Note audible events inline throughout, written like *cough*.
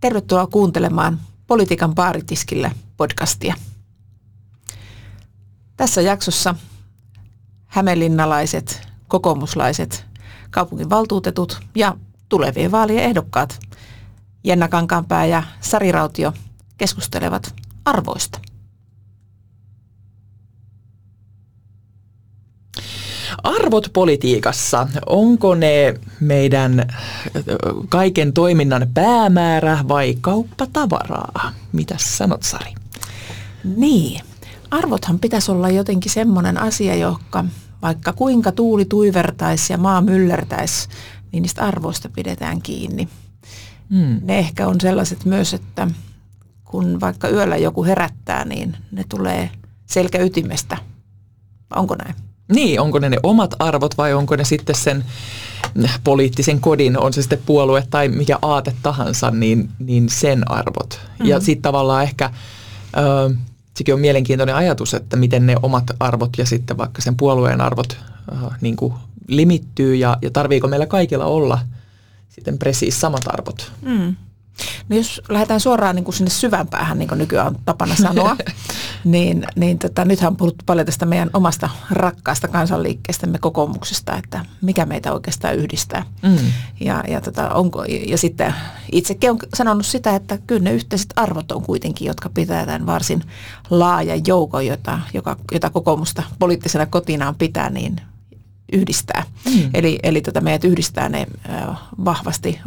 Tervetuloa kuuntelemaan Politiikan baaritiskillä podcastia. Tässä jaksossa hämeenlinnalaiset, kokoomuslaiset, kaupunginvaltuutetut ja tulevien vaalien ehdokkaat Jenna Kankaanpää ja Sari Rautio keskustelevat arvoista. Arvot politiikassa, onko ne meidän kaiken toiminnan päämäärä vai kauppatavaraa? Mitä sanot Sari? Niin, arvothan pitäisi olla jotenkin semmoinen asia, joka vaikka kuinka tuuli tuivertaisi ja maa myllertäisi, niin niistä arvoista pidetään kiinni. Hmm. Ne ehkä on sellaiset myös, että kun vaikka yöllä joku herättää, niin ne tulee selkäytimestä. Onko näin? Niin, onko ne ne omat arvot vai onko ne sitten sen poliittisen kodin, on se sitten puolue tai mikä aate tahansa, niin, niin sen arvot. Mm-hmm. Ja sitten tavallaan ehkä, ö, sekin on mielenkiintoinen ajatus, että miten ne omat arvot ja sitten vaikka sen puolueen arvot ö, niin kuin limittyy ja, ja tarviiko meillä kaikilla olla sitten presiis samat arvot. Mm. No jos lähdetään suoraan niin kuin sinne syvään päähän, niin kuin nykyään on tapana sanoa, *laughs* niin, niin tota, nythän on puhuttu paljon tästä meidän omasta rakkaasta kansanliikkeestämme kokoomuksesta, että mikä meitä oikeastaan yhdistää. Mm. Ja, ja, tota, onko, ja sitten itsekin on sanonut sitä, että kyllä ne yhteiset arvot on kuitenkin, jotka pitää tämän varsin laajan joukon, jota, joka, jota kokoomusta poliittisena kotinaan pitää, niin yhdistää. Mm. Eli, eli tota meidät yhdistää ne vahvasti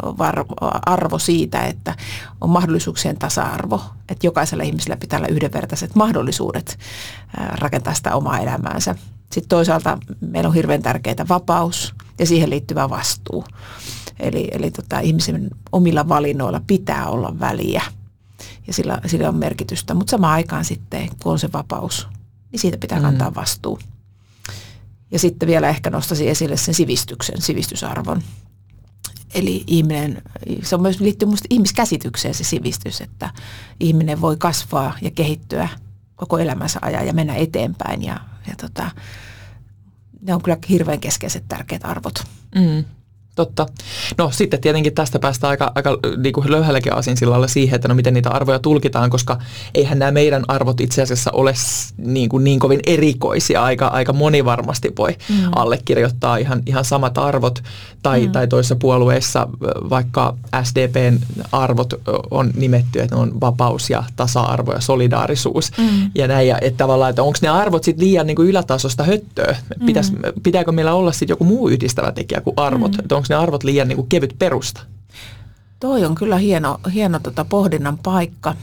arvo siitä, että on mahdollisuuksien tasa-arvo, että jokaisella ihmisellä pitää olla yhdenvertaiset mahdollisuudet rakentaa sitä omaa elämäänsä. Sitten toisaalta meillä on hirveän tärkeää vapaus ja siihen liittyvä vastuu. Eli, eli tota, ihmisen omilla valinnoilla pitää olla väliä ja sillä, sillä on merkitystä, mutta samaan aikaan sitten, kun on se vapaus, niin siitä pitää mm. kantaa vastuu. Ja sitten vielä ehkä nostaisin esille sen sivistyksen, sivistysarvon. Eli ihminen, se on myös liittyy minusta ihmiskäsitykseen se sivistys, että ihminen voi kasvaa ja kehittyä koko elämänsä ajan ja mennä eteenpäin. Ja, ja tota, ne on kyllä hirveän keskeiset tärkeät arvot. Mm. Totta. No sitten tietenkin tästä päästään aika, aika niin kuin löyhälläkin sillalla siihen, että no miten niitä arvoja tulkitaan, koska eihän nämä meidän arvot itse asiassa ole niin, kuin niin kovin erikoisia. Aika, aika moni varmasti voi mm. allekirjoittaa ihan, ihan samat arvot. Tai, mm. tai toisessa puolueessa vaikka SDPn arvot on nimetty, että ne on vapaus ja tasa-arvo ja solidaarisuus. Mm. Ja näin, ja että tavallaan, että onko ne arvot sitten liian niin kuin ylätasosta höttöä? Pitäis, mm. Pitääkö meillä olla sitten joku muu yhdistävä tekijä kuin arvot? Mm onko ne arvot liian niin kuin kevyt perusta? Toi on kyllä hieno, hieno tota pohdinnan paikka.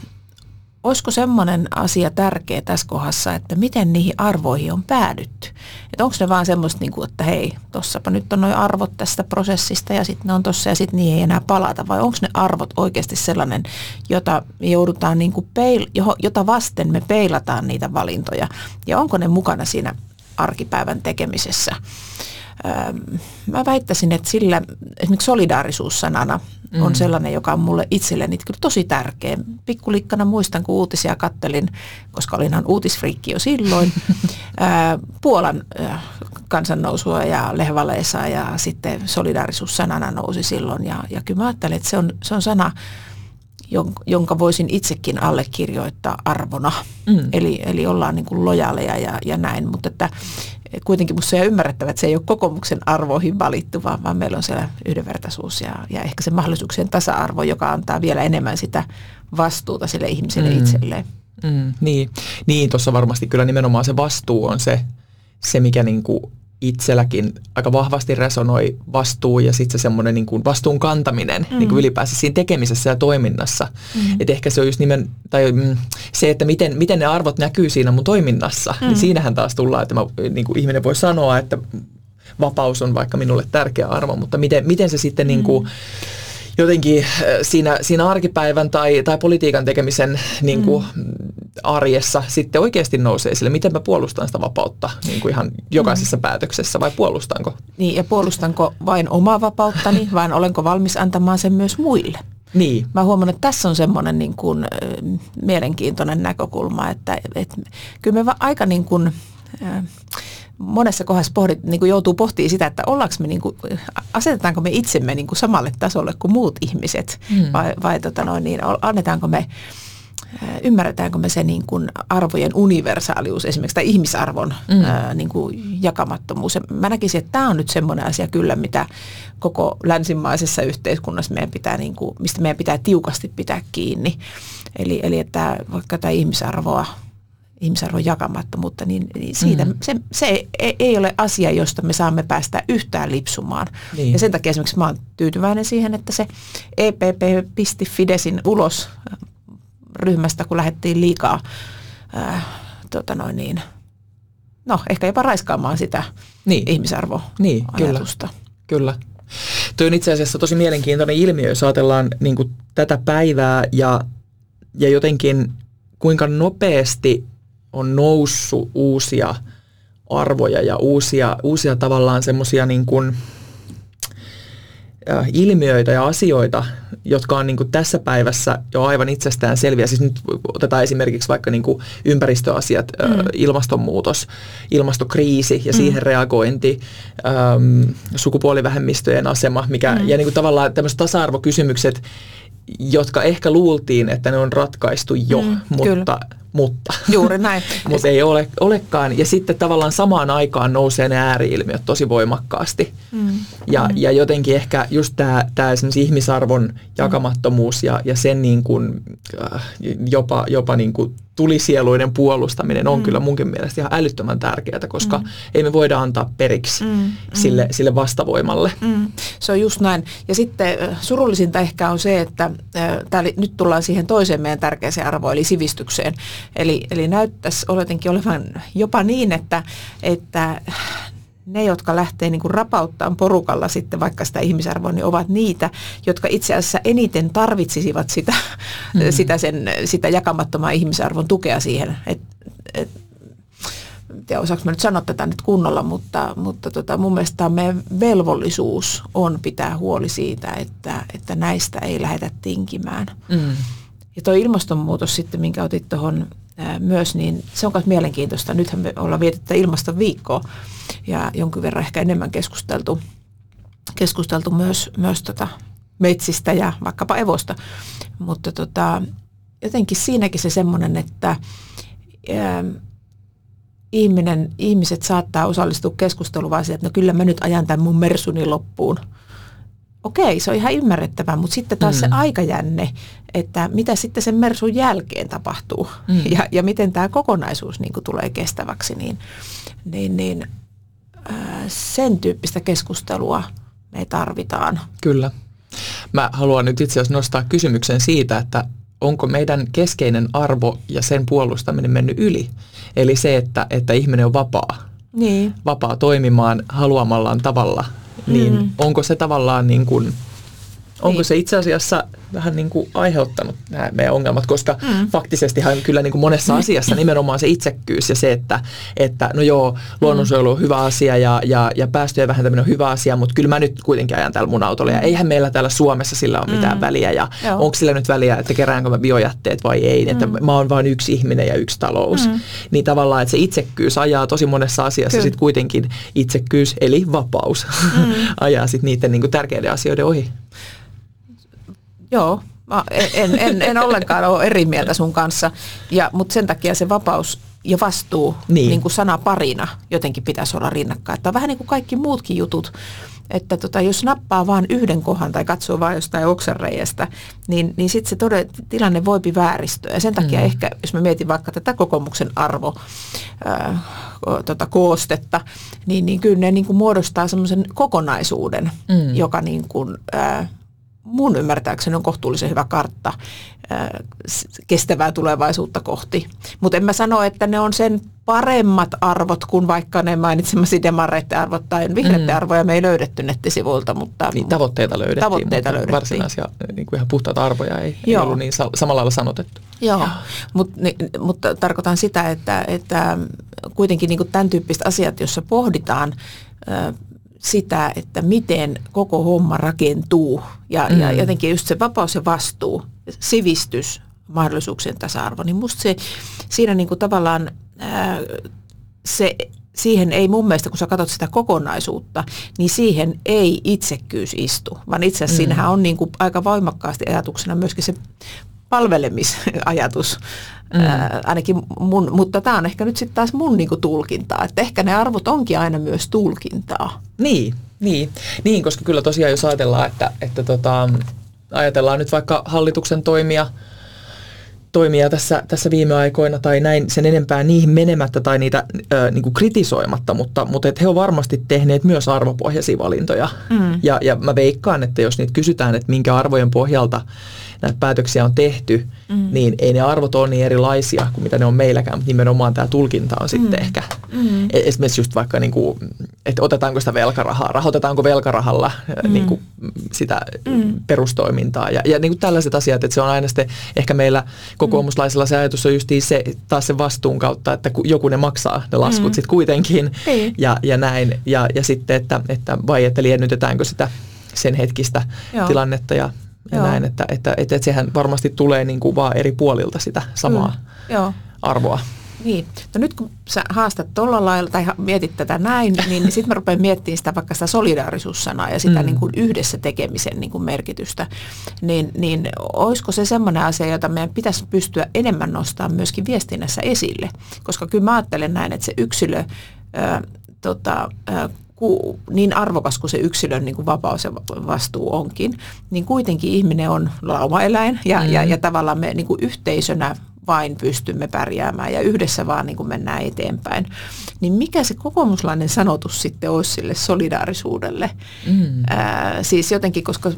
Olisiko semmoinen asia tärkeä tässä kohdassa, että miten niihin arvoihin on päädytty? Että onko ne vaan semmoista, niin kuin, että hei, tossapa nyt on noin arvot tästä prosessista ja sitten ne on tossa ja sitten niihin ei enää palata? Vai onko ne arvot oikeasti sellainen, jota joudutaan niin kuin peil- jota vasten me peilataan niitä valintoja? Ja onko ne mukana siinä arkipäivän tekemisessä? Mä väittäisin, että sillä esimerkiksi solidaarisuussanana mm. on sellainen, joka on mulle itselleni kyllä tosi tärkeä. Pikkulikkana muistan, kun uutisia kattelin, koska olinhan uutisfriikki jo silloin, *laughs* Puolan kansannousua ja Lehvaleessa ja sitten solidaarisuussanana nousi silloin. Ja, ja kyllä mä ajattelen, että se on, se on sana, jonka voisin itsekin allekirjoittaa arvona. Mm. Eli, eli ollaan niin kuin lojaaleja ja, ja näin, mutta että kuitenkin minusta on ymmärrettävä, että se ei ole kokoomuksen arvoihin valittu, vaan, vaan meillä on siellä yhdenvertaisuus ja, ja ehkä se mahdollisuuksien tasa-arvo, joka antaa vielä enemmän sitä vastuuta sille ihmiselle mm. itselleen. Mm, niin, niin tuossa varmasti kyllä nimenomaan se vastuu on se, se mikä niin kuin itselläkin aika vahvasti resonoi vastuu ja sitten se semmoinen niin kuin vastuun kantaminen mm. niin kuin ylipäänsä siinä tekemisessä ja toiminnassa. Mm. Että ehkä se on just nimen, tai mm, se, että miten, miten ne arvot näkyy siinä mun toiminnassa, niin mm. niin siinähän taas tullaan, että mä, niin kuin ihminen voi sanoa, että vapaus on vaikka minulle tärkeä arvo, mutta miten, miten se sitten mm. niin kuin, jotenkin äh, siinä, siinä arkipäivän tai, tai politiikan tekemisen niin kuin mm. arjessa sitten oikeasti nousee sille, miten mä puolustan sitä vapautta niin kuin ihan jokaisessa mm. päätöksessä vai puolustanko? Niin ja puolustanko vain omaa vapauttani *laughs* vai olenko valmis antamaan sen myös muille? Niin. Mä huomaan, että tässä on semmoinen niin kuin, mielenkiintoinen näkökulma, että, että kyllä me aika niin kuin, monessa kohdassa pohdit, niin kuin joutuu pohtimaan sitä, että ollaanko me, niin kuin, asetetaanko me itsemme niin kuin samalle tasolle kuin muut ihmiset mm. vai, vai tota noin, niin, annetaanko me ymmärretäänkö me se niin kuin arvojen universaalius esimerkiksi tai ihmisarvon mm. ää, niin kuin jakamattomuus. Ja mä näkisin, että tämä on nyt semmoinen asia kyllä, mitä koko länsimaisessa yhteiskunnassa meidän pitää, niin kuin, mistä meidän pitää tiukasti pitää kiinni. Eli, eli että vaikka tämä ihmisarvoa ihmisarvon jakamattomuutta, niin, niin siitä, mm. se, se ei, ei ole asia, josta me saamme päästä yhtään lipsumaan. Niin. Ja sen takia esimerkiksi mä oon tyytyväinen siihen, että se EPP pisti Fidesin ulos ryhmästä, kun lähdettiin liikaa ää, tota noin niin, no ehkä jopa raiskaamaan sitä niin. ihmisarvoajatusta. Niin, kyllä. kyllä. Tuo on itse asiassa tosi mielenkiintoinen ilmiö, jos ajatellaan niin tätä päivää ja, ja jotenkin kuinka nopeasti on noussut uusia arvoja ja uusia, uusia tavallaan semmoisia niin kuin, äh, ilmiöitä ja asioita, jotka on niin kuin tässä päivässä jo aivan itsestään selviä. Siis nyt otetaan esimerkiksi vaikka niin kuin ympäristöasiat, mm. ilmastonmuutos, ilmastokriisi ja mm. siihen reagointi, ähm, sukupuolivähemmistöjen asema, mikä, mm. ja niin kuin tavallaan tämmöiset tasa-arvokysymykset, jotka ehkä luultiin, että ne on ratkaistu jo, mm, mutta... Kyllä mutta. Juuri näin. *laughs* mutta ei ole, olekaan. Ja sitten tavallaan samaan aikaan nousee ne ääriilmiöt tosi voimakkaasti. Mm. Ja, mm. ja jotenkin ehkä just tämä tää ihmisarvon jakamattomuus ja, ja sen niin kuin, äh, jopa, jopa niin kuin tulisieluiden puolustaminen on mm. kyllä munkin mielestä ihan älyttömän tärkeää, koska mm. ei me voida antaa periksi mm. Mm. Sille, sille vastavoimalle. Mm. Se on just näin. Ja sitten surullisinta ehkä on se, että äh, nyt tullaan siihen toiseen meidän tärkeäseen arvoon, eli sivistykseen. Eli, eli näyttäisi oletinkin olevan jopa niin, että, että ne, jotka lähtee niin kuin rapauttaan porukalla sitten vaikka sitä ihmisarvoa, niin ovat niitä, jotka itse asiassa eniten tarvitsisivat sitä, mm. *laughs* sitä, sen, sitä jakamattomaa ihmisarvon tukea siihen. Et, et, tiedä, osaanko mä nyt sanoa tätä nyt kunnolla, mutta, mutta tota, mun mielestä meidän velvollisuus on pitää huoli siitä, että, että näistä ei lähdetä tinkimään. Mm. Ja tuo ilmastonmuutos sitten, minkä otit tuohon myös, niin se on myös mielenkiintoista. Nythän me ollaan vietetty ilmastoviikkoa ja jonkin verran ehkä enemmän keskusteltu, keskusteltu myös, myös tota metsistä ja vaikkapa evosta. Mutta tota, jotenkin siinäkin se semmoinen, että ää, ihminen, ihmiset saattaa osallistua keskusteluun vaan että no kyllä mä nyt ajan tämän mun mersuni loppuun – okei, se on ihan ymmärrettävää, mutta sitten taas mm. se aikajänne, että mitä sitten sen mersun jälkeen tapahtuu mm. *laughs* ja, ja miten tämä kokonaisuus niin tulee kestäväksi, niin, niin, niin äh, sen tyyppistä keskustelua me tarvitaan. Kyllä. Mä haluan nyt itse asiassa nostaa kysymyksen siitä, että onko meidän keskeinen arvo ja sen puolustaminen mennyt yli. Eli se, että, että ihminen on vapaa. Niin. Vapaa toimimaan haluamallaan tavalla niin mm. onko se tavallaan niin kuin, onko niin. se itse asiassa vähän niin kuin aiheuttanut nämä meidän ongelmat, koska mm. faktisestihan kyllä niin kuin monessa mm. asiassa nimenomaan se itsekkyys ja se, että, että no joo, luonnonsuojelu on hyvä asia ja, ja, ja päästöjen vähentäminen on hyvä asia, mutta kyllä mä nyt kuitenkin ajan täällä mun autolla ja eihän meillä täällä Suomessa sillä ole mitään mm. väliä ja joo. onko sillä nyt väliä, että keräänkö mä biojätteet vai ei, mm. että mä oon vain yksi ihminen ja yksi talous. Mm. Niin tavallaan, että se itsekkyys ajaa tosi monessa asiassa sitten kuitenkin itsekkyys eli vapaus mm. *laughs* ajaa sitten niiden niin kuin tärkeiden asioiden ohi. Joo, en, en, en ollenkaan ole eri mieltä sun kanssa, ja, mutta sen takia se vapaus ja vastuu niin. Niin kuin sana parina jotenkin pitäisi olla rinnakkain. Että on vähän niin kuin kaikki muutkin jutut, että tota, jos nappaa vain yhden kohan tai katsoo vain jostain oksenreiästä, niin, niin sitten se todella, tilanne voipi vääristyä. Ja sen takia mm. ehkä, jos mä mietin vaikka tätä kokoomuksen arvo, ää, tota, koostetta, niin, niin kyllä ne niin kuin muodostaa semmoisen kokonaisuuden, mm. joka niin kuin, ää, mun ymmärtääkseni on kohtuullisen hyvä kartta kestävää tulevaisuutta kohti. Mutta en mä sano, että ne on sen paremmat arvot kuin vaikka ne mainitsemasi demareiden arvot tai vihreiden mm. arvoja me ei löydetty nettisivuilta. Mutta, niin, tavoitteita löydettiin, tavoitteita mutta löydettiin. varsinaisia niin kuin ihan puhtaita arvoja ei, ei ollut niin samalla lailla sanotettu. Joo, mutta niin, mutta tarkoitan sitä, että, että kuitenkin niin kuin tämän tyyppiset asiat, joissa pohditaan sitä, että miten koko homma rakentuu ja, mm. ja jotenkin just se vapaus ja vastuu, sivistys, mahdollisuuksien tasa-arvo, niin musta se siinä niin kuin tavallaan ää, se siihen ei mun mielestä, kun sä katsot sitä kokonaisuutta, niin siihen ei itsekkyys istu, vaan itse asiassa mm. siinähän on niin kuin aika voimakkaasti ajatuksena myöskin se palvelemisajatus, mm. ää, ainakin mun, mutta tämä on ehkä nyt sitten taas mun niinku tulkintaa, että ehkä ne arvot onkin aina myös tulkintaa. Niin, niin, niin koska kyllä tosiaan jos ajatellaan, että, että tota, ajatellaan nyt vaikka hallituksen toimia, toimia tässä, tässä viime aikoina tai näin sen enempää niihin menemättä tai niitä ö, niin kuin kritisoimatta, mutta, mutta et he ovat varmasti tehneet myös arvopohjaisia valintoja. Mm. Ja, ja mä veikkaan, että jos niitä kysytään, että minkä arvojen pohjalta näitä päätöksiä on tehty, mm. niin ei ne arvot ole niin erilaisia kuin mitä ne on meilläkään, mutta nimenomaan tämä tulkinta on sitten mm. ehkä. Mm. E, esimerkiksi just vaikka, niin kuin, että otetaanko sitä velkarahaa, rahoitetaanko velkarahalla mm. niin kuin sitä mm. perustoimintaa ja, ja niin kuin tällaiset asiat, että se on aina sitten ehkä meillä kokoomuslaisilla se ajatus on just se taas se vastuun kautta, että joku ne maksaa ne laskut mm. sitten kuitenkin ei. ja, ja näin ja, ja sitten, että, että vai että liennytetäänkö sitä sen hetkistä Joo. tilannetta ja ja Joo. näin, että, että, että, että sehän varmasti tulee niin kuin vaan eri puolilta sitä samaa mm. Joo. arvoa. Niin. No nyt kun sä haastat tuolla lailla tai mietit tätä näin, *laughs* niin sitten mä rupean miettimään sitä vaikka sitä solidaarisuussanaa ja sitä mm. niin kuin yhdessä tekemisen niin kuin merkitystä. Niin, niin olisiko se semmoinen asia, jota meidän pitäisi pystyä enemmän nostamaan myöskin viestinnässä esille? Koska kyllä mä ajattelen näin, että se yksilö... Ää, tota, ää, niin arvokas kuin se yksilön niin kuin vapaus ja vastuu onkin, niin kuitenkin ihminen on laumaeläin ja, mm. ja, ja tavallaan me niin kuin yhteisönä vain pystymme pärjäämään ja yhdessä vaan niin kuin mennään eteenpäin. Niin mikä se kokoomuslainen sanotus sitten olisi sille solidaarisuudelle? Mm. Ää, siis jotenkin, koska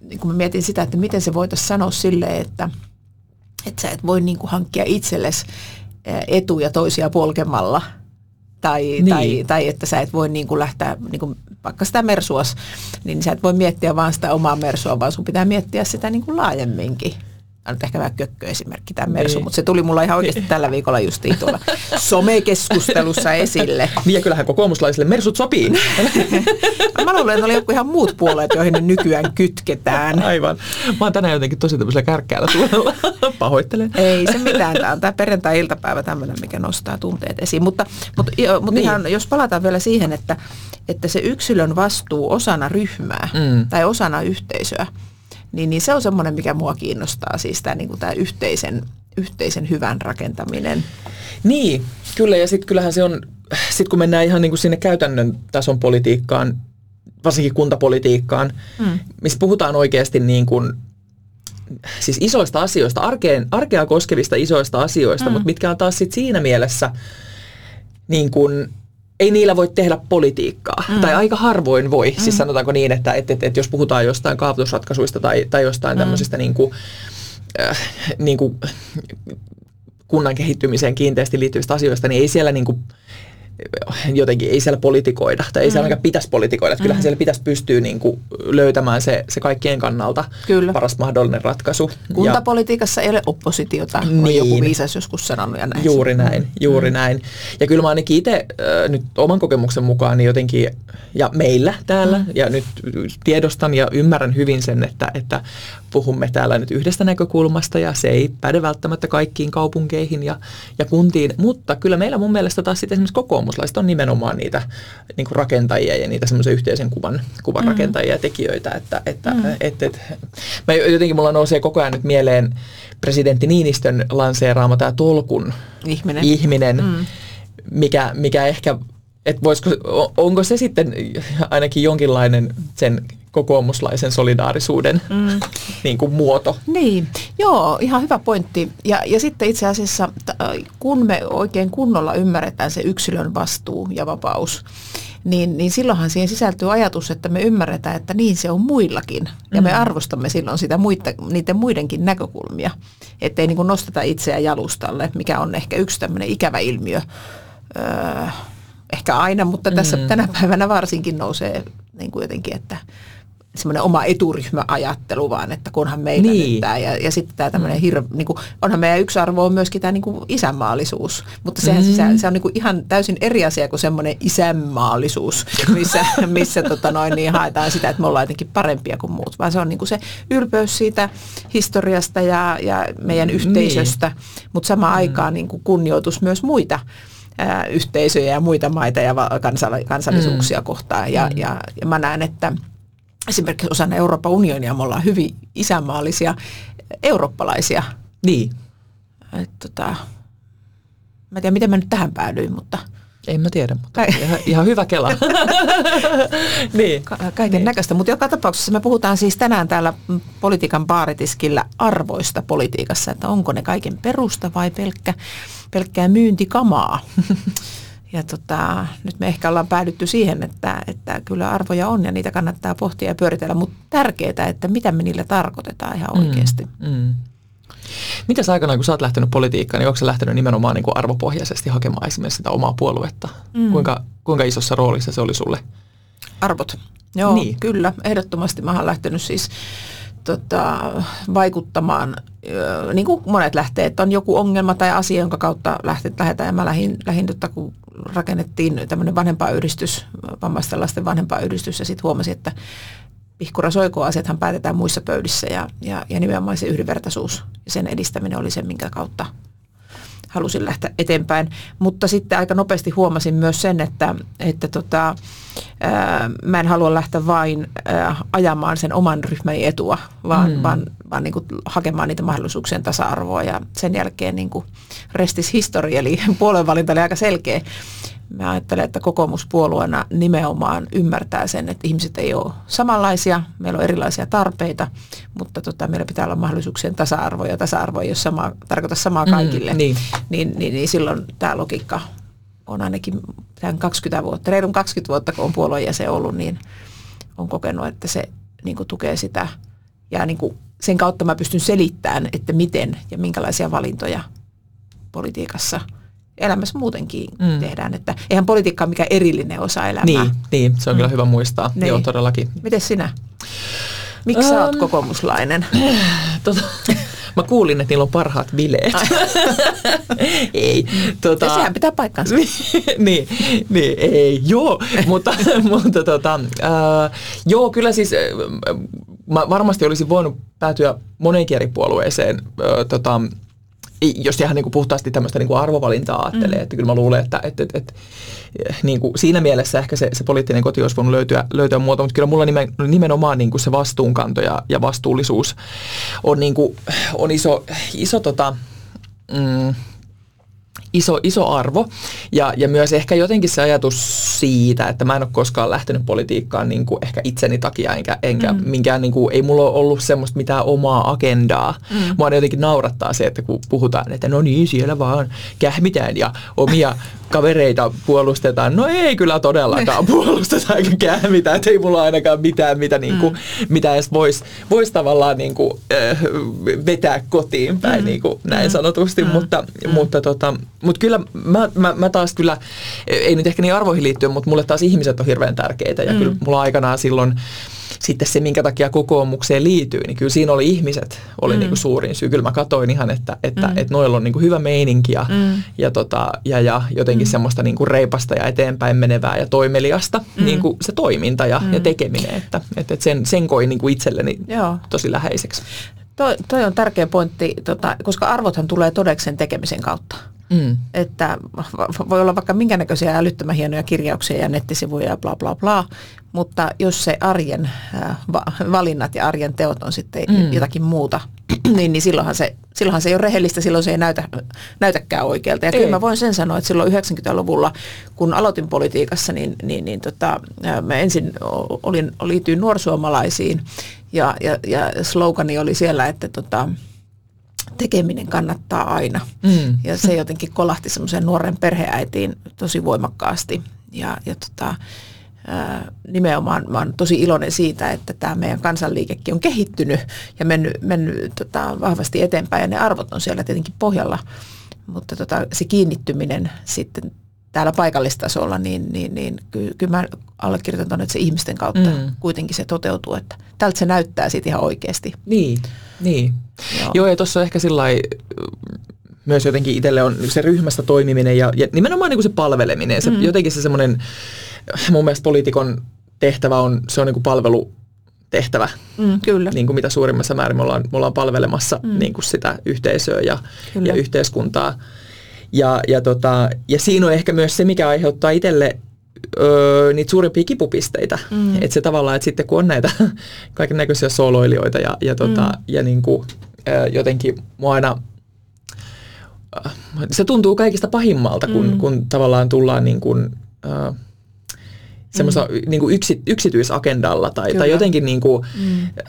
niin kun mä mietin sitä, että miten se voitaisiin sanoa sille, että, että sä et voi niin kuin hankkia itsellesi etuja toisia polkemalla – tai, niin. tai, tai että sä et voi niin kuin lähteä, niin kuin vaikka sitä mersuas, niin sä et voi miettiä vaan sitä omaa mersua, vaan sun pitää miettiä sitä niin kuin laajemminkin on nyt ehkä vähän kökköesimerkki tämä Mersu, niin. mutta se tuli mulla ihan oikeasti tällä viikolla justiin tuolla *laughs* somekeskustelussa esille. Niin ja kyllähän kokoomuslaisille Mersut sopii. *laughs* Mä luulen, että oli joku ihan muut puolet, joihin ne nykyään kytketään. Aivan. Mä oon tänään jotenkin tosi tämmöisellä kärkkäällä tuolla. *laughs* Pahoittelen. Ei se mitään. Tämä on tämä perjantai-iltapäivä tämmöinen, mikä nostaa tunteet esiin. Mutta, mutta, mutta niin. ihan, jos palataan vielä siihen, että, että se yksilön vastuu osana ryhmää mm. tai osana yhteisöä, niin, niin se on semmoinen, mikä mua kiinnostaa, siis tämä, niin kuin tämä yhteisen, yhteisen hyvän rakentaminen. Niin, kyllä ja sitten kyllähän se on, sitten kun mennään ihan niin kuin sinne käytännön tason politiikkaan, varsinkin kuntapolitiikkaan, mm. missä puhutaan oikeasti niin kuin, siis isoista asioista, arkeen, arkea koskevista isoista asioista, mm. mutta mitkä on taas sit siinä mielessä niin kuin, ei niillä voi tehdä politiikkaa. Mm. Tai aika harvoin voi. Siis mm. Siis sanotaanko niin, että, että, että, että jos puhutaan jostain kaavoitusratkaisuista tai, tai jostain mm. tämmöisistä niin kuin, äh, niin kuin kunnan kehittymiseen kiinteästi liittyvistä asioista, niin ei siellä niin kuin, jotenkin ei siellä politikoida, tai ei mm. siellä pitäisi politikoida. Että mm. Kyllähän siellä pitäisi pystyä niin kuin löytämään se, se kaikkien kannalta Kyllä. paras mahdollinen ratkaisu. Kuntapolitiikassa ja, ei ole oppositiota, niin. on joku viisas joskus sanonut. Ja näin. Juuri näin, juuri mm. näin. Ja kyllä mä ainakin itse äh, nyt oman kokemuksen mukaan niin jotenkin, ja meillä täällä, mm. ja nyt tiedostan ja ymmärrän hyvin sen, että, että puhumme täällä nyt yhdestä näkökulmasta, ja se ei päde välttämättä kaikkiin kaupunkeihin ja, ja kuntiin, mutta kyllä meillä mun mielestä taas sitten esimerkiksi kokoomus kokoomuslaiset on nimenomaan niitä niin kuin rakentajia ja niitä semmoisen yhteisen kuvan, kuvan mm. rakentajia ja tekijöitä. Että, että, mm. et, et, mä jotenkin mulla nousee koko ajan nyt mieleen presidentti Niinistön lanseeraama tämä tolkun ihminen, ihminen mm. mikä, mikä ehkä et voisiko, onko se sitten ainakin jonkinlainen sen kokoomuslaisen solidaarisuuden mm. *laughs* niin kuin muoto. Niin, joo, ihan hyvä pointti. Ja, ja sitten itse asiassa, kun me oikein kunnolla ymmärretään se yksilön vastuu ja vapaus, niin, niin silloinhan siihen sisältyy ajatus, että me ymmärretään, että niin se on muillakin. Ja mm. me arvostamme silloin sitä muita, niiden muidenkin näkökulmia. Ettei niin kuin nosteta itseä jalustalle, mikä on ehkä yksi tämmöinen ikävä ilmiö. Öö, ehkä aina, mutta tässä mm. tänä päivänä varsinkin nousee niin kuin jotenkin, että semmoinen oma eturyhmäajattelu vaan, että kunhan meitä niin. nyt tämä. Ja, ja sitten tämä tämmöinen mm. hirve, niin kuin, onhan meidän yksi arvo on myöskin tämä niin kuin isänmaallisuus, mutta sehän mm. se, se on niin kuin ihan täysin eri asia kuin semmoinen isänmaallisuus, *laughs* missä, missä tota noin, niin haetaan sitä, että me ollaan jotenkin parempia kuin muut, vaan se on niin kuin se ylpeys siitä historiasta ja, ja meidän niin. yhteisöstä, niin. mutta samaan mm. aikaan niin kuin kunnioitus myös muita ää, yhteisöjä ja muita maita ja kansallisuuksia mm. kohtaan. Ja, mm. ja, ja mä näen, että esimerkiksi osana Euroopan unionia me ollaan hyvin isänmaallisia eurooppalaisia. Niin. Et, tota, mä en tiedä, miten mä nyt tähän päädyin, mutta – en mä tiedä, mutta ihan, ihan hyvä kela. *laughs* niin. Ka- kaiken niin. näköistä, mutta joka tapauksessa me puhutaan siis tänään täällä politiikan baaritiskillä arvoista politiikassa, että onko ne kaiken perusta vai pelkkä, pelkkää myyntikamaa. *laughs* ja tota, nyt me ehkä ollaan päädytty siihen, että, että kyllä arvoja on ja niitä kannattaa pohtia ja pyöritellä, mutta tärkeää, että mitä me niillä tarkoitetaan ihan oikeasti. Mm, mm. Mitäs aikanaan, kun sä oot lähtenyt politiikkaan, niin onko sä lähtenyt nimenomaan niin kuin arvopohjaisesti hakemaan esimerkiksi sitä omaa puoluetta? Mm. Kuinka, kuinka isossa roolissa se oli sulle? Arvot. Joo, niin. kyllä. Ehdottomasti mä oon lähtenyt siis tota, vaikuttamaan, niin kuin monet lähtee, että on joku ongelma tai asia, jonka kautta lähtet, lähdetään. Ja mä lähdin, lähdin tota, kun rakennettiin tämmöinen vanhempaayhdistys, vammaisten lasten vanhempaayhdistys, ja sitten huomasin, että Pihkura Soiko-asiathan päätetään muissa pöydissä ja, ja, ja nimenomaan se yhdenvertaisuus ja sen edistäminen oli se, minkä kautta halusin lähteä eteenpäin. Mutta sitten aika nopeasti huomasin myös sen, että, että tota, ää, mä en halua lähteä vain ää, ajamaan sen oman ryhmäni etua, vaan, mm. vaan, vaan niin kuin hakemaan niitä mahdollisuuksien tasa-arvoa. Ja sen jälkeen niin kuin restis history, eli *laughs* puolueenvalinta oli aika selkeä. Mä ajattelen, että kokoomuspuolueena nimenomaan ymmärtää sen, että ihmiset ei ole samanlaisia, meillä on erilaisia tarpeita, mutta tota, meillä pitää olla mahdollisuuksien tasa-arvo, ja tasa-arvo ei ole sama, tarkoita samaa mm, kaikille. Mm, niin. Niin, niin, niin silloin tämä logiikka on ainakin tämän 20 vuotta, reilun 20 vuotta, kun on puolueen jäsen ollut, niin on kokenut, että se niin kuin tukee sitä. Ja niin kuin sen kautta mä pystyn selittämään, että miten ja minkälaisia valintoja politiikassa – elämässä muutenkin mm. tehdään. Että eihän politiikka ole mikään erillinen osa elämää. Niin, niin se on mm. kyllä hyvä muistaa. Niin. Joo, todellakin. Miten sinä? Miksi um, sä oot kokoomuslainen? *clears throat* tota, mä kuulin, että niillä on parhaat bileet. *laughs* ei. Tota, ja sehän pitää paikkansa. *laughs* niin, niin, ei, joo. mutta *laughs* mutta tota, äh, joo, kyllä siis äh, mä varmasti olisin voinut päätyä moneenkin eri puolueeseen. Äh, tota, jos ihan niin kuin puhtaasti tämmöistä niin kuin arvovalintaa ajattelee, mm. että kyllä mä luulen, että, että, että, että niin kuin siinä mielessä ehkä se, se poliittinen koti olisi voinut löytyä, löytyä muuta, mutta kyllä mulla nimen, nimenomaan niin kuin se vastuunkanto ja, ja vastuullisuus on, niin kuin, on iso, iso tota, mm, iso, iso arvo ja, ja myös ehkä jotenkin se ajatus siitä, että mä en ole koskaan lähtenyt politiikkaan niin kuin ehkä itseni takia, enkä, enkä mm. minkään, niin kuin, ei mulla ole ollut semmoista mitään omaa agendaa. Mm. Mua jotenkin naurattaa se, että kun puhutaan, että no niin, siellä vaan kähmitään ja omia *laughs* kavereita puolustetaan. No ei kyllä todellakaan *laughs* puolusteta eikä kähmitä, että ei mulla ainakaan mitään, mitä, niin kuin, mm. mitä edes voisi vois tavallaan niin kuin, äh, vetää kotiin päin, mm. niin kuin näin mm. sanotusti, mm. mutta, mm. mutta tota, mutta kyllä mä, mä, mä taas kyllä, ei nyt ehkä niin arvoihin liittyen, mutta mulle taas ihmiset on hirveän tärkeitä. Ja mm. kyllä mulla aikanaan silloin sitten se, minkä takia kokoomukseen liittyy, niin kyllä siinä oli ihmiset, oli mm. niin kuin suurin syy. Kyllä mä katsoin ihan, että, että, mm. että noilla on niin kuin hyvä meininki ja, mm. ja, tota, ja, ja jotenkin mm. semmoista niin kuin reipasta ja eteenpäin menevää ja toimeliasta mm. niin kuin se toiminta ja, mm. ja tekeminen. Että, että sen, sen koin niin kuin itselleni Joo. tosi läheiseksi. Toi, toi on tärkeä pointti, tota, koska arvothan tulee todeksen tekemisen kautta. Mm. Että voi olla vaikka minkä näköisiä älyttömän hienoja kirjauksia ja nettisivuja ja bla bla bla, mutta jos se arjen äh, valinnat ja arjen teot on sitten mm. jotakin muuta, *clears throat* niin, niin silloinhan, se, silloinhan se ei ole rehellistä, silloin se ei näytä, näytäkään oikealta. Ja ei. kyllä mä voin sen sanoa, että silloin 90-luvulla, kun aloitin politiikassa, niin, niin, niin tota, mä ensin olin, liityin nuorsuomalaisiin ja, ja, ja slogani oli siellä, että tota, tekeminen kannattaa aina. Mm. Ja se jotenkin kolahti semmoiseen nuoren perheäitiin tosi voimakkaasti. Ja, ja tota, nimenomaan mä olen tosi iloinen siitä, että tämä meidän kansanliikekin on kehittynyt ja mennyt, mennyt tota, vahvasti eteenpäin ja ne arvot on siellä tietenkin pohjalla. Mutta tota, se kiinnittyminen sitten täällä paikallistasolla, niin, niin, niin kyllä, kyllä mä allekirjoitan tuonne, että se ihmisten kautta mm. kuitenkin se toteutuu, että tältä se näyttää sitten ihan oikeasti. Niin, niin. Joo, Joo ja tuossa ehkä sillä myös jotenkin itselle on se ryhmästä toimiminen ja, ja nimenomaan niin kuin se palveleminen, se, mm. jotenkin se semmoinen, mun mielestä poliitikon tehtävä on, se on niin kuin palvelu tehtävä, mm, kyllä. Niin kuin mitä suurimmassa määrin me ollaan, me ollaan palvelemassa mm. niin kuin sitä yhteisöä ja, ja yhteiskuntaa. Ja, ja, tota, ja siinä on ehkä myös se, mikä aiheuttaa itselle öö, niitä suurimpia kipupisteitä. Mm. Että se tavallaan, että sitten kun on näitä *laughs* kaiken näköisiä soloilijoita ja, ja, tota, mm. ja niin kuin, jotenkin mua aina se tuntuu kaikista pahimmalta, kun, mm. kun tavallaan tullaan niin kuin, äh, semmoista mm. niin kuin yksi, yksityisagendalla tai, tai jotenkin niin kuin, mm.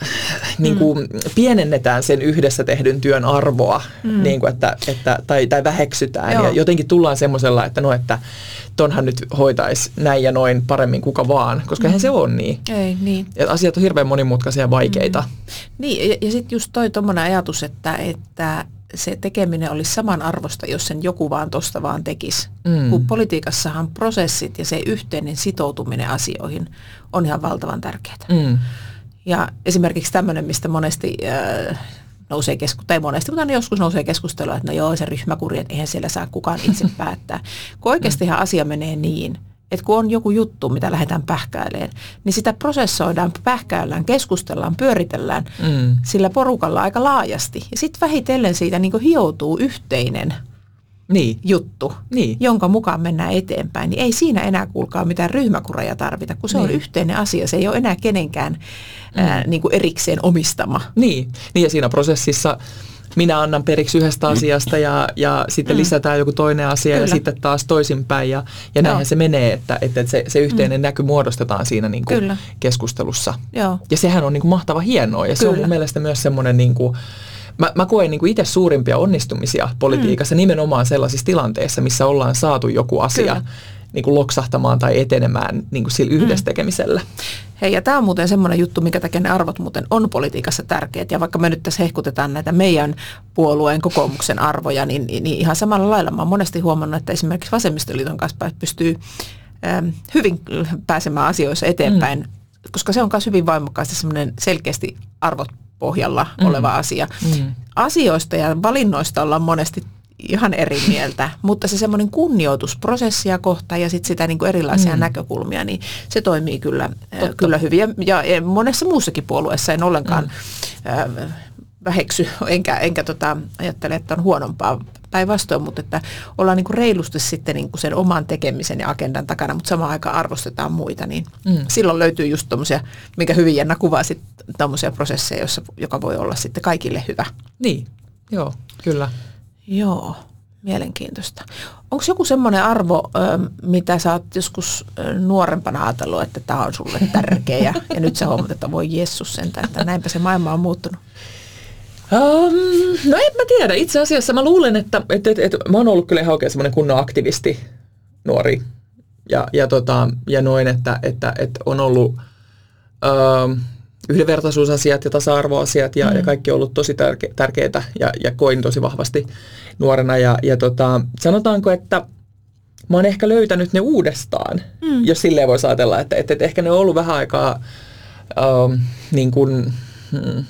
niin kuin mm. pienennetään sen yhdessä tehdyn työn arvoa mm. niin kuin, että, että, tai, tai väheksytään Joo. ja jotenkin tullaan semmoisella, että no, että tonhan nyt hoitaisi näin ja noin paremmin kuka vaan, koska mm. se on niin. Ei, niin. Ja asiat on hirveän monimutkaisia ja vaikeita. Mm. Niin, ja, ja sitten just toi tuommoinen ajatus, että, että se tekeminen olisi saman arvosta, jos sen joku vaan tosta vaan tekisi. Mm. Kun politiikassahan prosessit ja se yhteinen sitoutuminen asioihin on ihan valtavan tärkeää. Mm. Ja esimerkiksi tämmöinen, mistä monesti äh, nousee keskustelu, tai monesti, mutta joskus nousee keskustelua, että no joo, se ryhmäkuri, että eihän siellä saa kukaan itse *laughs* päättää. Kun oikeastihan asia menee niin, että kun on joku juttu, mitä lähdetään pähkäilemään, niin sitä prosessoidaan, pähkäillään, keskustellaan, pyöritellään mm. sillä porukalla aika laajasti. Ja sitten vähitellen siitä niin hioutuu yhteinen niin. juttu, niin. jonka mukaan mennään eteenpäin. Niin ei siinä enää kuulkaa mitään ryhmäkureja tarvita, kun se niin. on yhteinen asia. Se ei ole enää kenenkään mm. ää, niin kuin erikseen omistama. Niin. niin, ja siinä prosessissa minä annan periksi yhdestä asiasta ja, ja sitten mm. lisätään joku toinen asia Kyllä. ja sitten taas toisinpäin. Ja, ja näinhän Joo. se menee, että, että se, se yhteinen mm. näky muodostetaan siinä niin kuin keskustelussa. Joo. Ja sehän on niin kuin mahtava hienoa ja Kyllä. se on mun mielestä myös semmoinen... Niin kuin, Mä, mä koen niin itse suurimpia onnistumisia politiikassa mm. nimenomaan sellaisissa tilanteissa, missä ollaan saatu joku asia Kyllä niin kuin loksahtamaan tai etenemään niin kuin sillä yhdessä mm. tekemisellä. Hei, ja tämä on muuten semmoinen juttu, mikä takia ne arvot muuten on politiikassa tärkeät. Ja vaikka me nyt tässä hehkutetaan näitä meidän puolueen kokoomuksen arvoja, niin, niin ihan samalla lailla mä oon monesti huomannut, että esimerkiksi vasemmistoliiton kanssa pystyy ähm, hyvin pääsemään asioissa eteenpäin, mm. koska se on myös hyvin voimakkaasti semmoinen selkeästi arvot pohjalla mm. oleva asia. Mm. Asioista ja valinnoista ollaan monesti ihan eri mieltä, mutta se semmoinen kunnioitusprosessia kohtaan ja sitten sitä niin kuin erilaisia mm. näkökulmia, niin se toimii kyllä, äh, kyllä hyvin. Ja, ja monessa muussakin puolueessa en ollenkaan mm. äh, väheksy, enkä, enkä tota, ajattele, että on huonompaa päinvastoin, mutta että ollaan niin kuin reilusti sitten niin kuin sen oman tekemisen ja agendan takana, mutta samaan aikaan arvostetaan muita, niin mm. silloin löytyy just tuommoisia, mikä hyvin Jenna kuvasi, tuommoisia prosesseja, jossa, joka voi olla sitten kaikille hyvä. Niin, joo, kyllä. Joo, mielenkiintoista. Onko joku semmoinen arvo, mitä sä oot joskus nuorempana ajatellut, että tämä on sulle *laughs* tärkeä ja, nyt sä huomaat, että voi Jessus sentä, että näinpä se maailma on muuttunut? Um, no en mä tiedä. Itse asiassa mä luulen, että, että, että, että mä oon ollut kyllä ihan oikein semmoinen kunnon aktivisti nuori. Ja, ja, tota, ja noin, että, että, että on ollut... Um, yhdenvertaisuusasiat ja tasa-arvoasiat ja, mm. ja kaikki on ollut tosi tärke, tärkeitä ja, ja koin tosi vahvasti nuorena. Ja, ja tota, sanotaanko, että mä oon ehkä löytänyt ne uudestaan, mm. jos silleen voisi ajatella, että, että, että ehkä ne on ollut vähän aikaa ähm, niin kuin, hmm,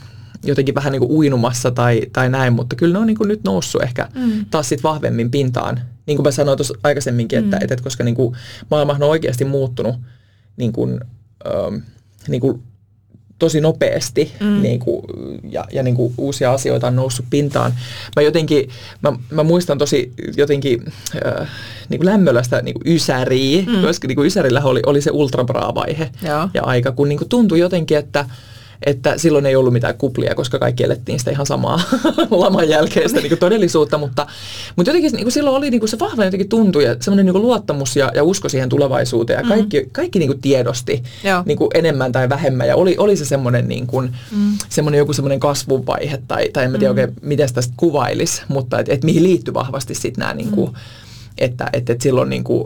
jotenkin vähän niin kuin uinumassa tai, tai näin, mutta kyllä ne on niin kuin nyt noussut ehkä mm. taas sit vahvemmin pintaan. Niin kuin mä sanoin tuossa aikaisemminkin, mm. että, että, että koska niin kuin maailma on oikeasti muuttunut niin kuin, ähm, niin kuin tosi nopeasti mm. niin kuin, ja, ja niin kuin uusia asioita on noussut pintaan. Mä jotenkin, mä, mä muistan tosi jotenkin äh, niin kuin lämmölästä niin kuin ysäriä, mm. koska niin kuin ysärillä oli, oli se ultrabraa-vaihe ja. ja aika, kun niin kuin tuntui jotenkin, että että silloin ei ollut mitään kuplia, koska kaikki elettiin sitä ihan samaa *laughs* laman jälkeistä niin todellisuutta, mutta, mutta jotenkin niin kuin silloin oli niin kuin se vahva jotenkin tuntu ja semmoinen niin luottamus ja, ja usko siihen tulevaisuuteen ja mm. kaikki, mm. kaikki niin kuin tiedosti niin kuin enemmän tai vähemmän ja oli, oli se semmoinen, niin kuin, mm. semmoinen joku semmoinen kasvuvaihe tai, tai en mä tiedä mm. oikein miten sitä kuvailisi, mutta että et mihin liittyy vahvasti sitten nämä niin kuin, mm että et, et silloin niin kuin,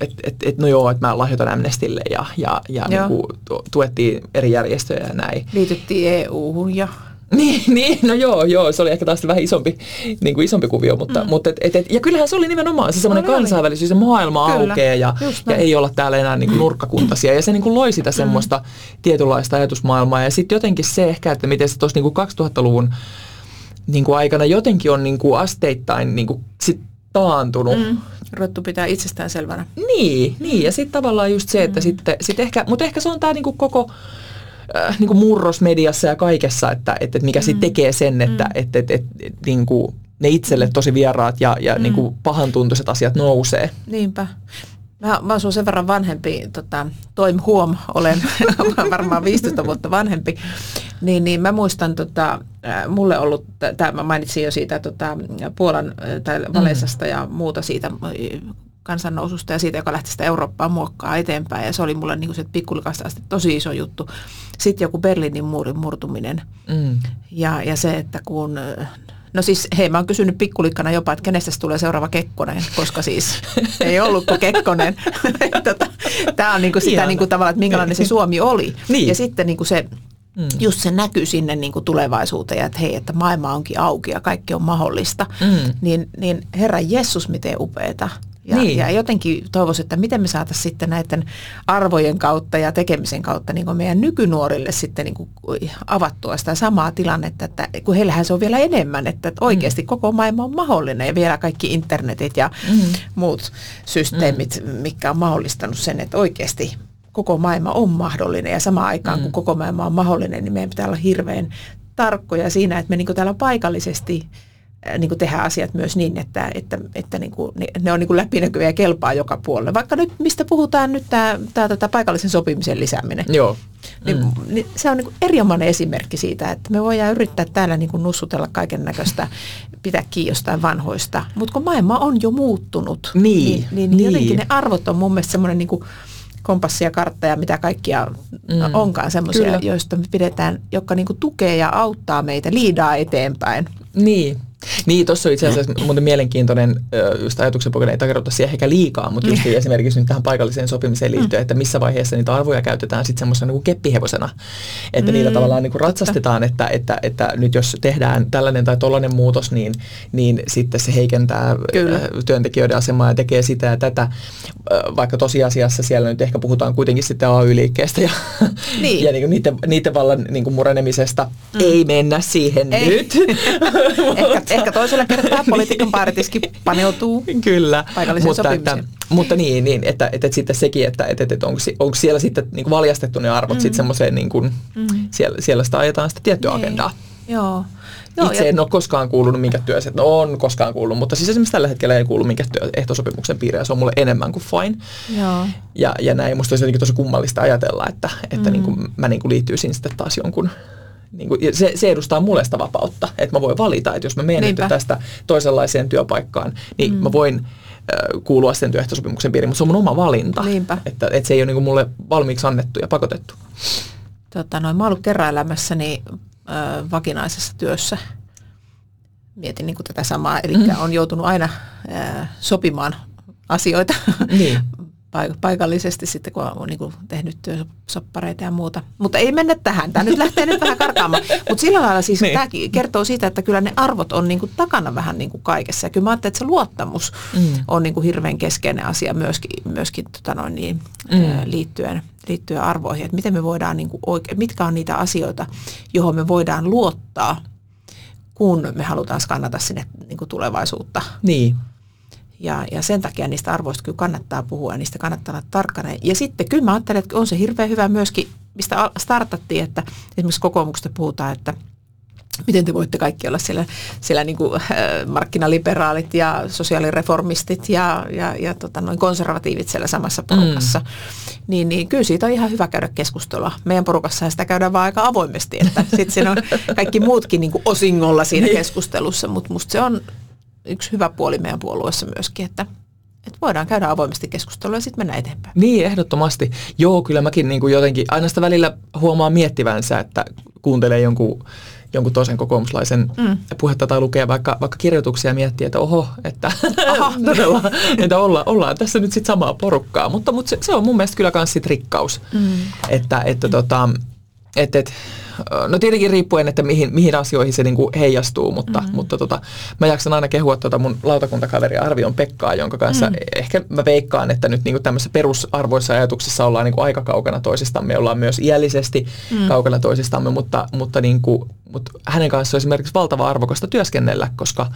että et, et, no joo, että mä lahjoitan Amnestille ja, ja, ja niin kuin tuettiin eri järjestöjä ja näin. Liityttiin EU-hun ja... *laughs* Niin, niin, no joo, joo, se oli ehkä taas vähän isompi, niin kuin isompi kuvio, mutta, mm. mutta et, et, et, ja kyllähän se oli nimenomaan se semmoinen no, kansainvälisyys, se maailma Kyllä, aukeaa ja, ja ei olla täällä enää niin kuin *clears throat* nurkkakuntaisia ja se niin kuin loi sitä mm. semmoista mm. tietynlaista ajatusmaailmaa ja sitten jotenkin se ehkä, että miten se tuossa niin 2000-luvun niin kuin aikana jotenkin on niin kuin asteittain niin kuin sit taantunut. Mm. Ruvettu pitää itsestään selvänä. Niin, niin. ja sitten tavallaan just se, että mm. sitten sit ehkä, mutta ehkä se on tämä niinku koko äh, niinku murros mediassa ja kaikessa, että et, et mikä mm. sitten tekee sen, että mm. et, et, et, niinku, ne itselle tosi vieraat ja, ja mm. niin kuin pahantuntuiset asiat nousee. Niinpä. Mä, mä oon sen verran vanhempi, tota, toim huom, olen *laughs* varmaan 15 vuotta vanhempi, niin, niin mä muistan, tota, mulle ollut, tää, mä mainitsin jo siitä tota, Puolan tai Valesasta mm. ja muuta siitä kansannoususta ja siitä, joka lähti sitä Eurooppaa muokkaa eteenpäin. Ja se oli mulle niin se pikkulikasta asti tosi iso juttu. Sitten joku Berliinin muurin murtuminen. Mm. Ja, ja se, että kun No siis hei, mä oon kysynyt pikkulikkana jopa, että kenestä tulee seuraava Kekkonen, koska siis *laughs* ei ollut kuin Kekkonen. *laughs* tota, Tämä on niinku sitä niinku tavallaan, että minkälainen se Suomi oli. Niin. Ja sitten niinku se, mm. just se näkyy sinne niinku tulevaisuuteen, että hei, että maailma onkin auki ja kaikki on mahdollista. Mm. Niin, niin Herra Jessus, miten upeeta. Ja, niin. ja jotenkin toivoisin, että miten me saataisiin sitten näiden arvojen kautta ja tekemisen kautta niin kuin meidän nykynuorille sitten niin kuin avattua sitä samaa tilannetta, että kun heillähän se on vielä enemmän, että oikeasti mm. koko maailma on mahdollinen ja vielä kaikki internetit ja mm. muut systeemit, mm. mikä on mahdollistanut sen, että oikeasti koko maailma on mahdollinen ja samaan aikaan mm. kun koko maailma on mahdollinen, niin meidän pitää olla hirveän tarkkoja siinä, että me niin kuin täällä paikallisesti niin kuin tehdä asiat myös niin, että, että, että niin kuin, ne on niin kuin läpinäkyviä ja kelpaa joka puolelle. Vaikka nyt, mistä puhutaan nyt tämä, tämä, tämä paikallisen sopimisen lisääminen. Joo. Niin, mm. niin se on niin kuin erinomainen esimerkki siitä, että me voidaan yrittää täällä niin kuin nussutella kaiken näköistä, pitää kiinni jostain vanhoista. Mutta kun maailma on jo muuttunut, niin, niin, niin, niin. jotenkin ne arvot on mun mielestä semmoinen niin kuin kompassia, kartteja, mitä kaikkia mm. onkaan semmoisia, joista me pidetään, jotka niin kuin tukee ja auttaa meitä, liidaa eteenpäin. Niin, niin, tuossa on itse asiassa muuten mielenkiintoinen just ajatuksen pohjalta, ei takerrota siihen ehkä liikaa, mutta just mm. esimerkiksi nyt tähän paikalliseen sopimiseen liittyen, mm. että missä vaiheessa niitä arvoja käytetään sitten semmoisena niin keppihevosena, että mm. niillä tavallaan niin kuin ratsastetaan, että, että, että nyt jos tehdään tällainen tai tollainen muutos, niin, niin sitten se heikentää Kyllä. työntekijöiden asemaa ja tekee sitä ja tätä, vaikka tosiasiassa siellä nyt ehkä puhutaan kuitenkin sitten AY-liikkeestä ja, niin. ja niin kuin niiden, niiden vallan niin kuin murenemisesta. Mm. Ei mennä siihen ei. nyt. *laughs* ehkä Ehkä toisella kertaa politiikan partiskin paneutuu Kyllä, mutta, että, mutta niin, niin että, että, että sitten sekin, että, että, että onko, onko siellä sitten niin valjastettu ne arvot mm. sitten semmoiseen, niin kuin, mm. siellä, siellä sitä ajetaan sitä tiettyä niin. agendaa. Joo. Joo, Itse ja... en ole koskaan kuulunut minkä työssä, no on koskaan kuullut, mutta siis esimerkiksi tällä hetkellä ei kuulu minkä työ, ehtosopimuksen piiriä, ja se on mulle enemmän kuin fine. Joo. Ja, ja näin, musta olisi jotenkin tosi kummallista ajatella, että, että mm. niin kuin, mä niin kuin liittyisin sitten taas jonkun niin kuin, se, se edustaa mulle sitä vapautta, että mä voin valita, että jos mä menen tästä toisenlaiseen työpaikkaan, niin mm. mä voin kuulua sen työehtosopimuksen piiriin, mutta se on mun oma valinta. Niinpä. Että, että se ei ole niin kuin mulle valmiiksi annettu ja pakotettu. Tota, noin, mä oon ollut kerran elämässäni äh, vakinaisessa työssä. Mietin niin kuin tätä samaa, eli mm. on joutunut aina äh, sopimaan asioita niin. *laughs* paikallisesti sitten, kun on niin kuin tehnyt työsoppareita ja muuta. Mutta ei mennä tähän. Tämä nyt lähtee nyt vähän karkaamaan. Mutta sillä lailla siis niin. tämä kertoo siitä, että kyllä ne arvot on niin kuin takana vähän niin kuin kaikessa. Ja kyllä mä ajattelen, että se luottamus mm. on niin kuin hirveän keskeinen asia myöskin, myöskin tota noin niin, mm. liittyen, liittyen arvoihin. Että miten me voidaan, niin kuin oike- mitkä on niitä asioita, johon me voidaan luottaa, kun me halutaan skannata sinne niin kuin tulevaisuutta. Niin. Ja, ja sen takia niistä arvoista kyllä kannattaa puhua ja niistä kannattaa olla tarkkana. Ja sitten kyllä mä ajattelen, että on se hirveän hyvä myöskin, mistä startattiin, että esimerkiksi kokoomuksesta puhutaan, että miten te voitte kaikki olla siellä, siellä niin kuin, äh, markkinaliberaalit ja sosiaalireformistit ja, ja, ja tota, noin konservatiivit siellä samassa porukassa. Mm. Niin, niin kyllä siitä on ihan hyvä käydä keskustelua. Meidän porukassa sitä käydään vaan aika avoimesti, että sitten siinä on kaikki muutkin niin kuin osingolla siinä niin. keskustelussa, mutta musta se on yksi hyvä puoli meidän puolueessa myöskin, että, että voidaan käydä avoimesti keskustelua ja sitten mennä eteenpäin. Niin, ehdottomasti. Joo, kyllä mäkin niin kuin jotenkin aina sitä välillä huomaa miettivänsä, että kuuntelee jonkun, jonkun toisen kokoomuslaisen mm. puhetta tai lukee vaikka, vaikka kirjoituksia ja miettii, että oho, että *laughs* todella, että olla, ollaan tässä nyt sitten samaa porukkaa. Mutta, mutta se, se on mun mielestä kyllä myös sit rikkaus, mm. että, että, tota, että, että no tietenkin riippuen, että mihin, mihin asioihin se niinku heijastuu, mutta, mm-hmm. mutta tota, mä jaksan aina kehua tuota mun lautakuntakaveri Arvion Pekkaa, jonka kanssa mm-hmm. ehkä mä veikkaan, että nyt niinku tämmöisissä perusarvoissa ajatuksissa ollaan niinku aika kaukana toisistamme, ollaan myös iällisesti mm-hmm. kaukana toisistamme, mutta, mutta, niinku, mutta hänen kanssaan on esimerkiksi valtava arvokasta työskennellä, koska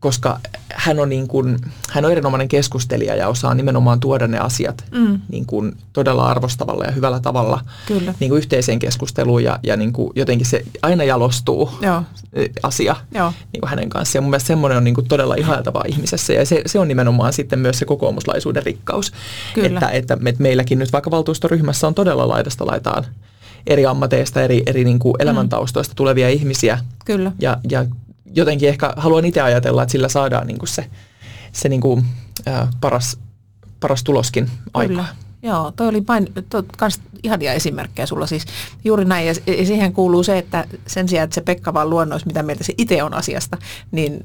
koska hän on, niin kuin, hän on erinomainen keskustelija ja osaa nimenomaan tuoda ne asiat mm. niin kuin todella arvostavalla ja hyvällä tavalla Kyllä. Niin kuin yhteiseen keskusteluun ja, ja niin kuin jotenkin se aina jalostuu Joo. asia Joo. Niin kuin hänen kanssaan. Ja mun mielestä semmoinen on niin kuin todella ihailtavaa ihmisessä ja se, se on nimenomaan sitten myös se kokoomuslaisuuden rikkaus. Kyllä. Että, että me, meilläkin nyt vaikka valtuustoryhmässä on todella laidasta laitaan eri ammateista, eri, eri niin kuin elämäntaustoista tulevia ihmisiä. Kyllä. Ja, ja jotenkin ehkä haluan itse ajatella, että sillä saadaan niin kuin se, se niin kuin, ää, paras, paras tuloskin aikaan. Joo, toi oli vain toi, kans ihania esimerkkejä sulla siis juuri näin. Ja, siihen kuuluu se, että sen sijaan, että se Pekka vaan luonnoisi, mitä mieltä se itse on asiasta, niin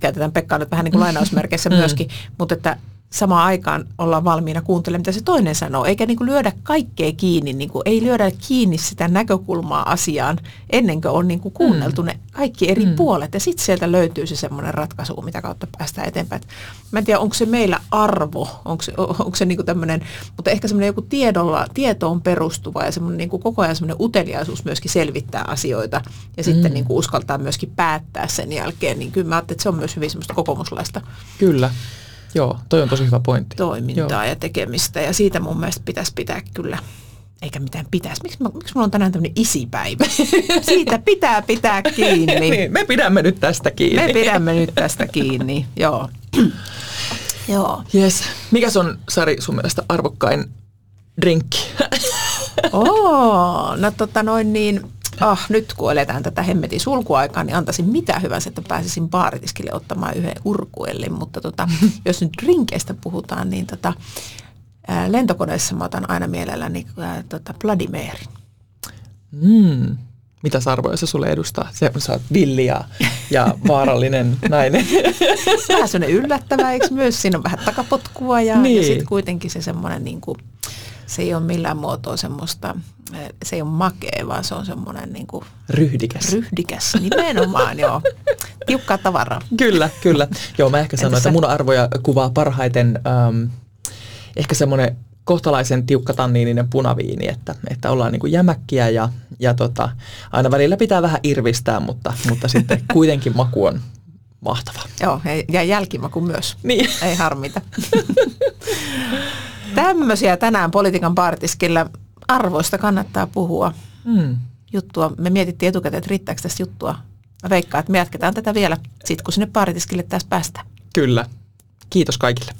käytetään Pekkaa nyt vähän niin kuin lainausmerkeissä mm. myöskin, mutta että samaan aikaan ollaan valmiina kuuntelemaan, mitä se toinen sanoo, eikä niin kuin lyödä kaikkea kiinni, niin kuin ei lyödä kiinni sitä näkökulmaa asiaan ennen kuin on niin kuin kuunneltu mm. ne kaikki eri mm. puolet. Ja sitten sieltä löytyy se semmoinen ratkaisu, mitä kautta päästään eteenpäin. Mä en tiedä, onko se meillä arvo, onko se, onko se niin kuin tämmöinen, mutta ehkä semmoinen joku tiedolla, tietoon perustuva ja semmoinen niin kuin koko ajan semmoinen uteliaisuus myöskin selvittää asioita ja mm. sitten niin kuin uskaltaa myöskin päättää sen jälkeen. Niin kyllä mä ajattelin, että se on myös hyvin semmoista kokoomuslaista. Kyllä. Joo, toi on tosi hyvä pointti. Toimintaa Joo. ja tekemistä ja siitä mun mielestä pitäisi pitää kyllä eikä mitään pitäisi. Miksi, miksi mulla on tänään tämmöinen isipäivä? *laughs* Siitä pitää pitää kiinni. *laughs* niin, me pidämme nyt tästä kiinni. Me pidämme nyt tästä kiinni, joo. *clears throat* joo. Yes. Mikäs on, Sari, sun mielestä arvokkain drinkki? *laughs* oh, no tota noin niin, ah, nyt kun eletään tätä hemmetin sulkuaikaa, niin antaisin mitä hyvänsä, että pääsisin baaritiskille ottamaan yhden urkuellin. Mutta tota, *laughs* jos nyt drinkeistä puhutaan, niin tota, ää, lentokoneessa mä otan aina mielelläni ää, tota Bloody Mary. Mm. Mitä arvoja se sulle edustaa? Se, sä oot villi ja, ja vaarallinen *laughs* nainen. Vähän sellainen yllättävä, eikö myös? Siinä on vähän takapotkua ja, niin. ja sitten kuitenkin se semmoinen niin kuin, se ei ole millään muotoa semmoista, eh, se ei ole makea, vaan se on semmoinen niin kuin ryhdikäs. Ryhdikäs, nimenomaan joo. Tiukkaa tavaraa. Kyllä, kyllä. Joo, mä ehkä sanoin, että mun arvoja kuvaa parhaiten ähm, ehkä semmoinen kohtalaisen tiukka tanniininen punaviini, että, että ollaan niin kuin jämäkkiä ja, ja tota, aina välillä pitää vähän irvistää, mutta, mutta sitten *laughs* kuitenkin maku on mahtava. Joo, ja jälkimaku myös. Niin. Ei harmita. *laughs* Tämmöisiä tänään politiikan partiskilla arvoista kannattaa puhua. Mm. Juttua. Me mietittiin etukäteen, että riittääkö tästä juttua. Mä veikkaan, että me jatketaan tätä vielä sit kun sinne partitiskille taas päästään. Kyllä. Kiitos kaikille.